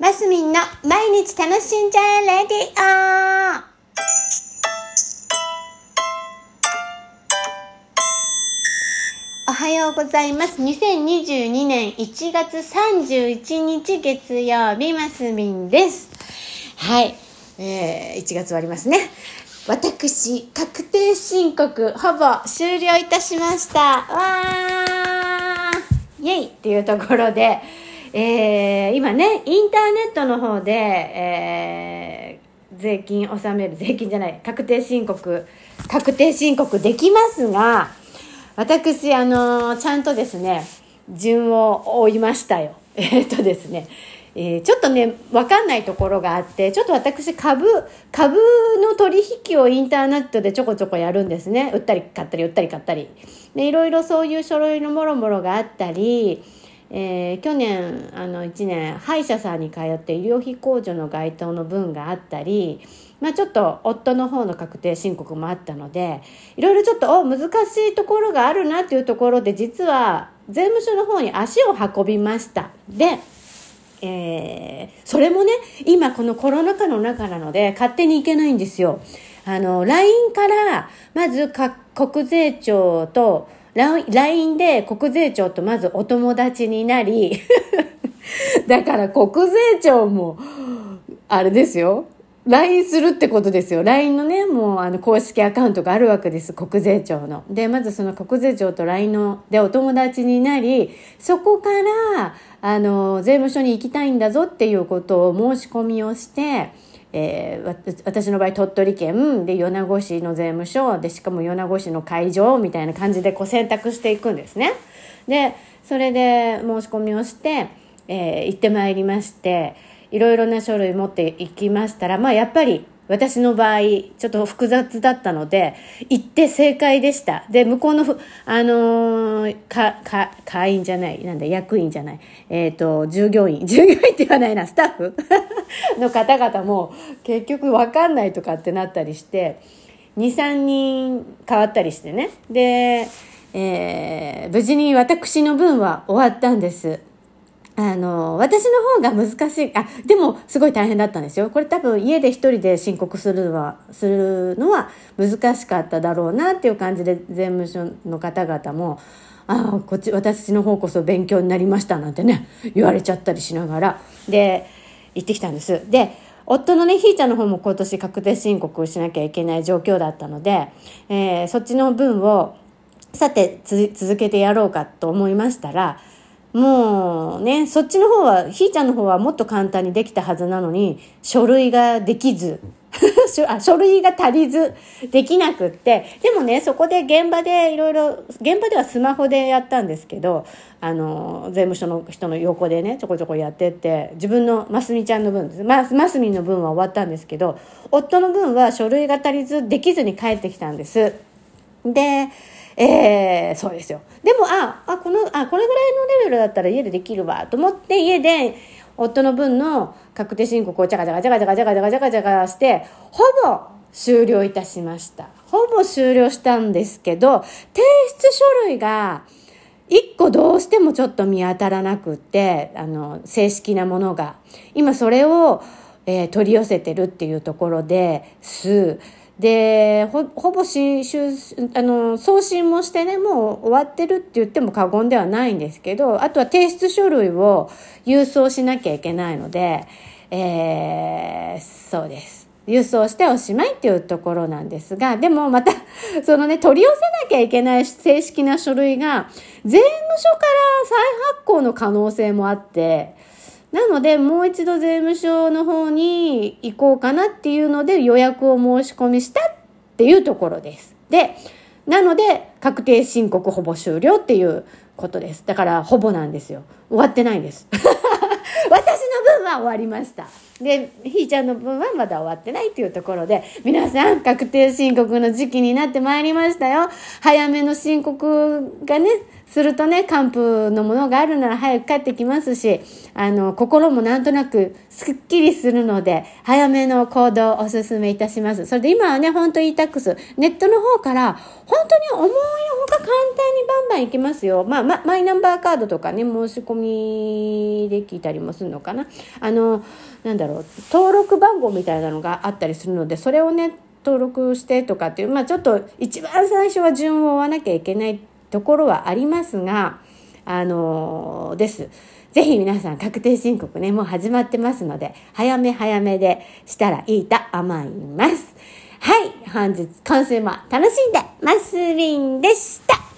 マスミンの毎日楽しんじゃえレディオおはようございます。2022年1月31日月曜日、マスミンです。はい。えー、1月終わりますね。私、確定申告、ほぼ終了いたしました。わーイェイっていうところで、えー、今ね、インターネットの方で、えー、税金納める、税金じゃない、確定申告、確定申告できますが、私、あのちゃんとですね、順を追いましたよ。えっとですね、えー、ちょっとね、わかんないところがあって、ちょっと私株、株の取引をインターネットでちょこちょこやるんですね。売ったり買ったり、売ったり買ったり。で、いろいろそういう書類のもろもろがあったり、えー、去年、あの、1年、歯医者さんに通って医療費控除の該当の分があったり、まあちょっと夫の方の確定申告もあったので、いろいろちょっと、お、難しいところがあるなっていうところで、実は税務署の方に足を運びました。で、えー、それもね、今このコロナ禍の中なので、勝手に行けないんですよ。あの、LINE から、まず、国税庁と、LINE で国税庁とまずお友達になり、だから国税庁も、あれですよ。LINE するってことですよ。LINE のね、もうあの公式アカウントがあるわけです。国税庁の。で、まずその国税庁と LINE のでお友達になり、そこから、あの、税務署に行きたいんだぞっていうことを申し込みをして、えー、私の場合鳥取県で米子市の税務署でしかも米子市の会場みたいな感じでこう選択していくんですね。でそれで申し込みをして、えー、行ってまいりましていろいろな書類持っていきましたらまあやっぱり私の場合ちょっと複雑だったので行って正解でした。で向こうのあのー、かか会員じゃないなんだ役員じゃないえっ、ー、と従業員。従業員って言わないなスタッフ。の方々も結局分かんないとかってなったりして23人変わったりしてね。で、えー、無事に私の分は終わったんです。あの、私の方が難しい、あ、でもすごい大変だったんですよ。これ多分家で一人で申告するのは、するのは難しかっただろうなっていう感じで税務署の方々も、ああ、こっち、私の方こそ勉強になりましたなんてね、言われちゃったりしながら、で、行ってきたんです。で、夫のね、ひーちゃんの方も今年確定申告をしなきゃいけない状況だったので、えー、そっちの分を、さて続けてやろうかと思いましたら、もうね、そっちの方は、ひーちゃんの方はもっと簡単にできたはずなのに、書類ができず、あ書類が足りず、できなくって、でもね、そこで現場でいろいろ、現場ではスマホでやったんですけど、あの、税務署の人の横でね、ちょこちょこやってって、自分のますみちゃんの分です。ま、ますみの分は終わったんですけど、夫の分は書類が足りず、できずに帰ってきたんです。で、えー、そうですよ。でも、あ、あ、この、あ、これぐらいのレベルだったら家でできるわ、と思って家で、夫の分の確定申告をチャカチャカチャカチャカチャカチャカチャカして、ほぼ終了いたしました。ほぼ終了したんですけど、提出書類が、一個どうしてもちょっと見当たらなくって、あの、正式なものが。今それを、えー、取り寄せてるっていうところです、でほぼしあの送信もしてねもう終わってるって言っても過言ではないんですけどあとは提出書類を郵送しなきゃいけないので、えー、そうです。郵送しておしまいっていうところなんですがでもまた そのね取り寄せなきゃいけない正式な書類が税務署から再発行の可能性もあってなので、もう一度税務署の方に行こうかなっていうので予約を申し込みしたっていうところです。で、なので、確定申告ほぼ終了っていうことです。だから、ほぼなんですよ。終わってないです。私の分は終わりました。で、ひーちゃんの分はまだ終わってないっていうところで、皆さん、確定申告の時期になってまいりましたよ。早めの申告がね、するとね、還付のものがあるなら早く帰ってきますし、あの、心もなんとなくすっきりするので、早めの行動をお勧めいたします。それで今はね、本当 e-tax、ネットの方から、本当に思いのほか簡単にバンバンいけますよ。まあ、ま、マイナンバーカードとかね、申し込みできたりもするのかな。あの、なんだろう、登録番号みたいなのがあったりするので、それをね、登録してとかっていう、まあちょっと一番最初は順を追わなきゃいけないところはありますが、あのー、です。ぜひ皆さん確定申告ね、もう始まってますので、早め早めでしたらいいと思います。はい、本日、今週も楽しんでますりんでした。